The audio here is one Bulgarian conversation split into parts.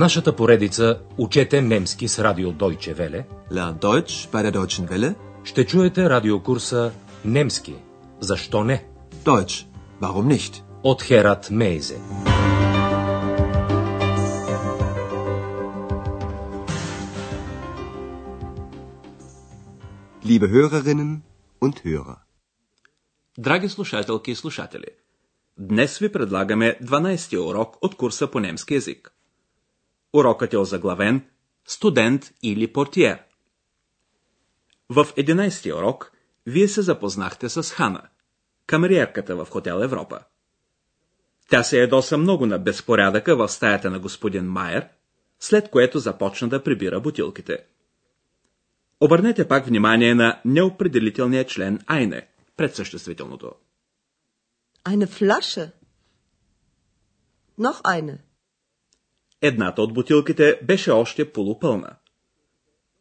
нашата поредица Учете немски с радио Deutsche Welle Lern Deutsch bei der Deutschen Welle. ще чуете радиокурса Немски. Защо не? Deutsch. Warum nicht? От Херат Мейзе. Liebe Hörerinnen und Hörer. Драги слушателки и слушатели, днес ви предлагаме 12-ти урок от курса по немски язик. Урокът е озаглавен Студент или портиер. В 11-ти урок вие се запознахте с Хана, камериерката в Хотел Европа. Тя се ядоса много на безпорядъка в стаята на господин Майер, след което започна да прибира бутилките. Обърнете пак внимание на неопределителния член Айне, пред съществителното. Eine Flasche. Noch eine. Едната от бутилките беше още полупълна.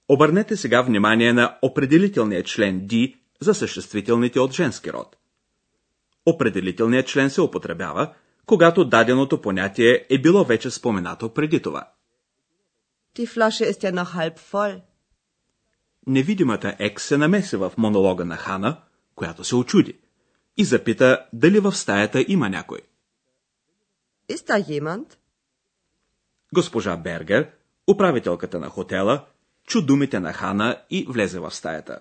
Обърнете сега внимание на определителния член D за съществителните от женски род. Определителният член се употребява, когато даденото понятие е било вече споменато преди това. Die Flasche ist ja noch halb voll. Невидимата Екс се намеси в монолога на Хана, която се очуди, и запита дали в стаята има някой. Ist da jemand? Госпожа Бергер, управителката на хотела, чу думите на Хана и влезе в стаята.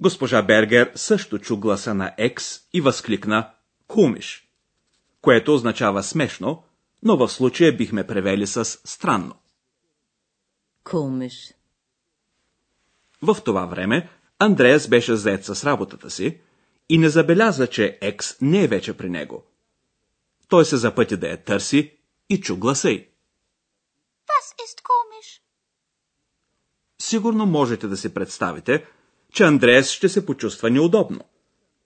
Госпожа Бергер също чу гласа на Екс и възкликна «Кумиш», което означава смешно, но в случая бихме превели с странно. Komisch. В това време Андреас беше заед с работата си и не забеляза, че Екс не е вече при него. Той се запъти да я търси и чу гласа й. Was ist komisch? Сигурно можете да си представите, че Андреас ще се почувства неудобно,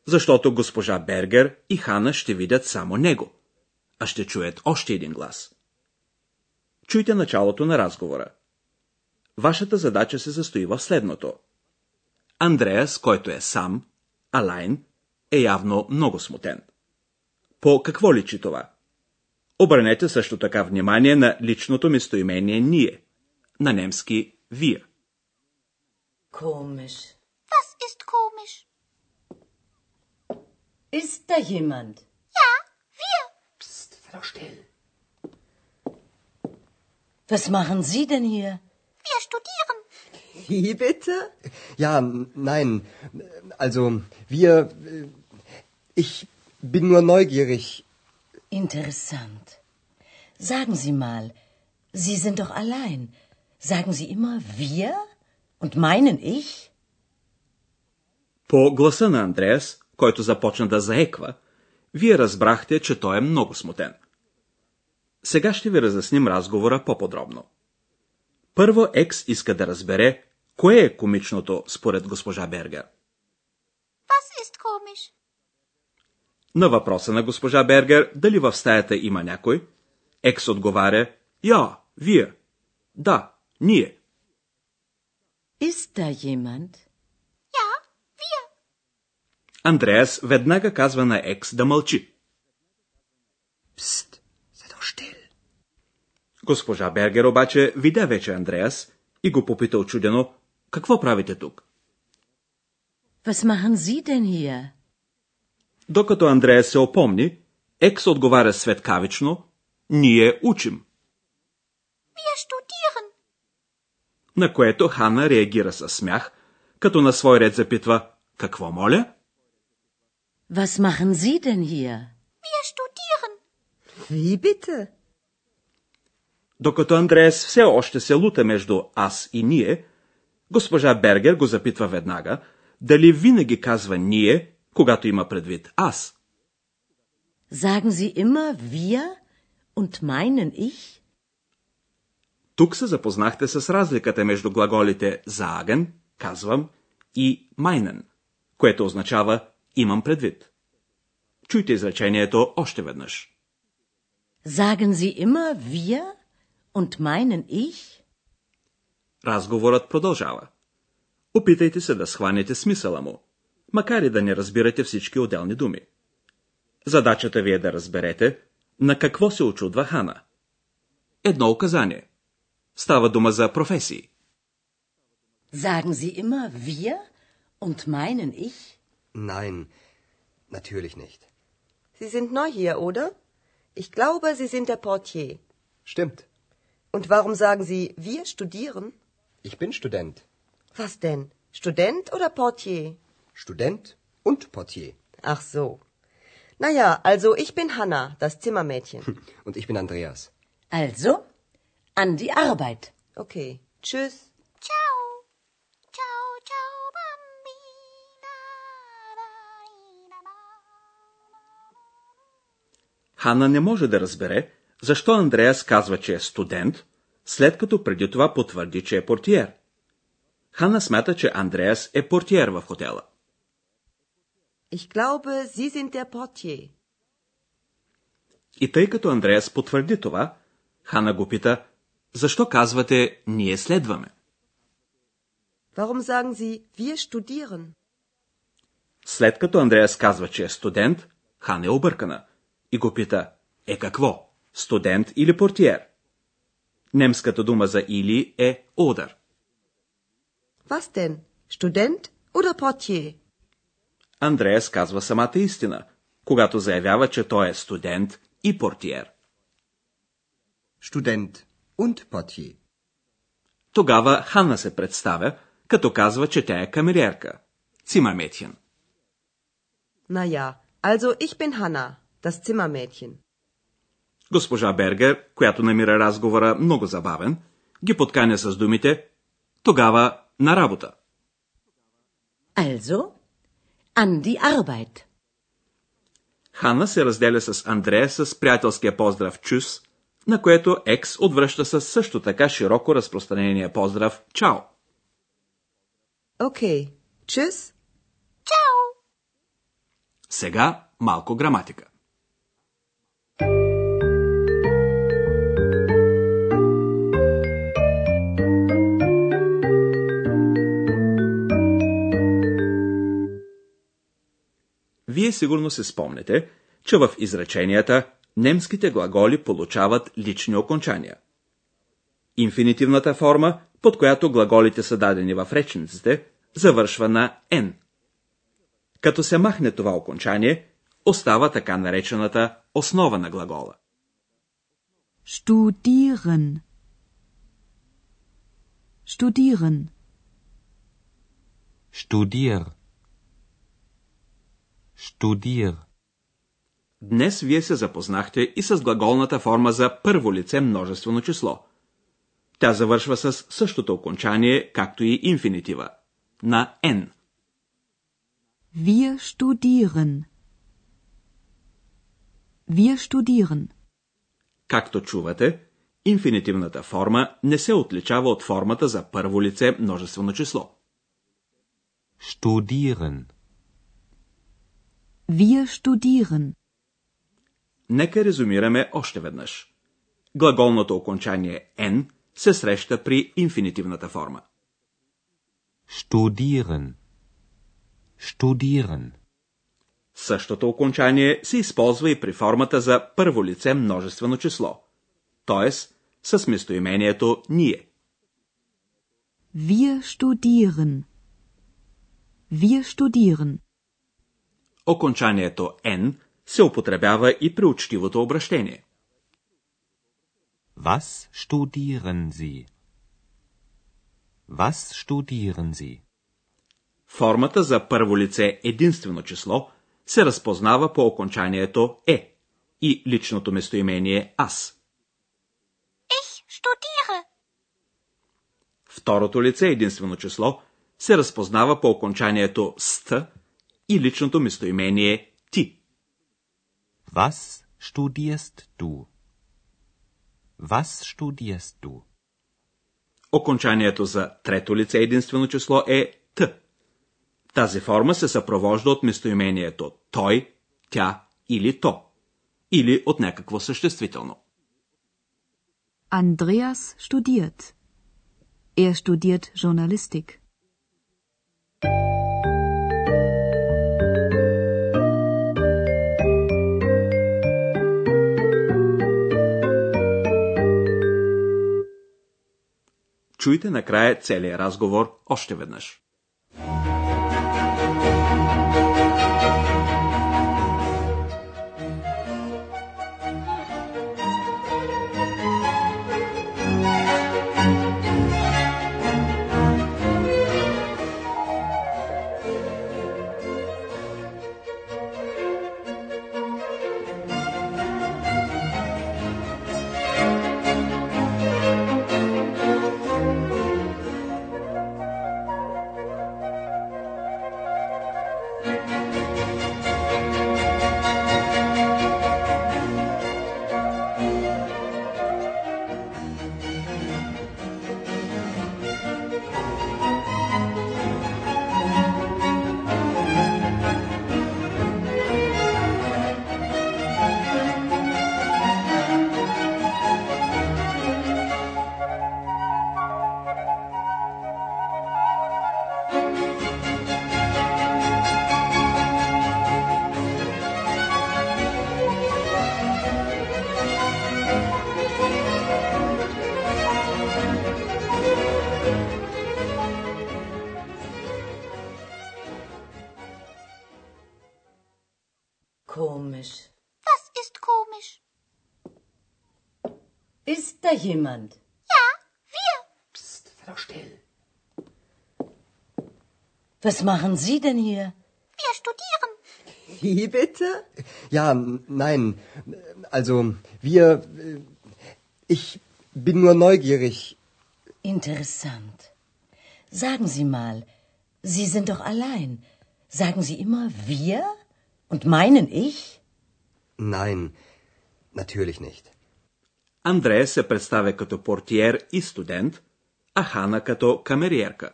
защото госпожа Бергер и Хана ще видят само него, а ще чуят още един глас. Чуйте началото на разговора. Вашата задача се състои в следното. Андреас, който е сам, Алайн, е явно много смутен. По какво личи това? Обърнете също така внимание на личното местоимение ние, на немски вие. Komisch. Was ist komisch? Ist da jemand? Ja, wir. Psst, sei doch still. Was machen Sie denn hier? Wir studieren. Wie bitte? Ja, n- nein. Also, wir. äh, Ich bin nur neugierig. Interessant. Sagen Sie mal, Sie sind doch allein. Sagen Sie immer wir? Und meinen ich? По гласа на Андреас, който започна да заеква, вие разбрахте, че той е много смутен. Сега ще ви разясним разговора по-подробно. Първо Екс иска да разбере, кое е комичното според госпожа Бергер. Was ist komisch? На въпроса на госпожа Бергер дали в стаята има някой, Екс отговаря «Я, вие». Да, ние. Ist da jemand? Ja, wir. Андреас веднага казва на Екс да мълчи. Doch still. Госпожа Бергер обаче видя вече Андреас и го попита очудено, какво правите тук? Was machen Sie denn hier? Докато Андреас се опомни, Екс отговаря светкавично, ние учим, Wir studieren. на което Хана реагира със смях, като на свой ред запитва, какво моля? Was machen Sie denn hier? Wir studieren. Wie bitte? Докато Андреас все още се лута между аз и ние, госпожа Бергер го запитва веднага, дали винаги казва ние, когато има предвид аз. Sagen Sie immer wir? Und meinen ich? Тук се запознахте с разликата между глаголите sagen, казвам, и meinen, което означава имам предвид. Чуйте изречението още веднъж. Sagen Sie immer wir? Und meinen ich? Разговорът продължава. Опитайте се да схванете смисъла му, макар и да не разбирате всички отделни думи. Задачата ви е да разберете на какво се очудва Хана. едно указание. Става дума за професии. Sagen Sie immer wir und meinen ich? Nein, natürlich nicht. Sie sind neu hier, oder? Ich glaube, Sie sind der Portier. Stimmt. Und warum sagen Sie, wir studieren? Ich bin Student. Was denn? Student oder Portier? Student und Portier. Ach so. Na ja, also ich bin Hanna, das Zimmermädchen. Und ich bin Andreas. Also, an die Arbeit. Okay. Tschüss. Ciao. Ciao, ciao, bambina. Хана не може да разбере, защо Андреас казва, че е студент, след като преди това потвърди, че е портиер. Хана смята, че Андреас е портиер в хотела. Ich glaube, Sie sind der Portier. И тъй като Андреас потвърди това, Хана го пита, защо казвате ние следваме? Warum sagen Sie, wir studieren? След като Андреас казва, че е студент, Хана е объркана и го пита, е какво? Студент или портиер? Немската дума за или е одър. Was denn? Student oder Portier? Андреас казва самата истина, когато заявява, че той е студент и портиер. Student und Portier. Тогава Ханна се представя, като казва, че тя е камериерка. Na ja, also ich bin Hanna, das Zimmermädchen. Госпожа Бергер, която намира разговора много забавен, ги подканя с думите «Тогава на работа». Also, an die Arbeit. Хана се разделя с Андрея с приятелския поздрав Чус, на което Екс отвръща със също така широко разпространения поздрав Чао. Okay. Tschüss. Ciao. Сега малко граматика. Вие сигурно се спомнете, че в изреченията немските глаголи получават лични окончания. Инфинитивната форма, под която глаголите са дадени в речниците, завършва на N. Като се махне това окончание, остава така наречената основа на глагола. Studieren. Studieren. Studier. Studier. Днес вие се запознахте и с глаголната форма за първо лице множествено число. Тя завършва с същото окончание, както и инфинитива – на N. Wir studieren. Wir studieren. Както чувате, инфинитивната форма не се отличава от формата за първо лице множествено число. Studieren. Wir studieren. Нека резюмираме още веднъж. Глаголното окончание N се среща при инфинитивната форма. Studieren. Studieren. Същото окончание се използва и при формата за първо лице множествено число, т.е. с местоимението ние. Wir studieren. Wir studieren. Окончанието N се употребява и при учтивото обращение. Was studieren Sie? Was studieren Sie? Формата за първо лице единствено число се разпознава по окончанието е и личното местоимение аз. Ich studiere. Второто лице единствено число се разпознава по окончанието ст и личното местоимение ти. Was studierst du? Was studierst du? Окончанието за трето лице единствено число е т. Тази форма се съпровожда от местоимението той, тя или то, или от някакво съществително. Andreas studiert. Er studiert Journalistik. Чуйте накрая целият разговор още веднъж. Ist da jemand? Ja, wir. Psst, sei doch still. Was machen Sie denn hier? Wir studieren. Wie bitte? Ja, nein. Also, wir. äh, Ich bin nur neugierig. Interessant. Sagen Sie mal, Sie sind doch allein. Sagen Sie immer wir? Und meinen ich? Nein, natürlich nicht. Андрея се представя като портиер и студент, а Хана като камериерка.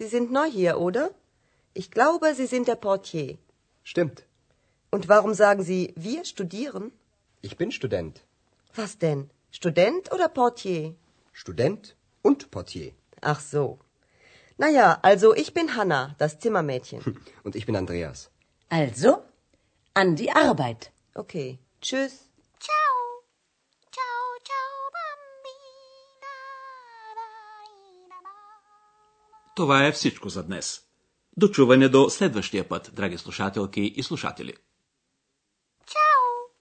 Sie sind neu hier, oder? Ich glaube, Sie sind der Portier. Stimmt. Und warum sagen Sie, wir studieren? Ich bin Student. Was denn? Student oder Portier? Student und Portier. Ach so. Naja, also ich bin Hanna, das Zimmermädchen. Und ich bin Andreas. Also, an die Arbeit. Okay. Tschüss. Това е всичко за днес. Дочуване до следващия път, драги слушателки и слушатели. Ciao.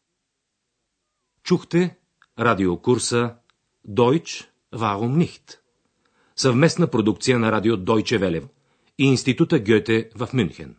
Чухте радиокурса Deutsch Warum nicht? Съвместна продукция на радио Deutsche Welle и Института Гьоте в Мюнхен.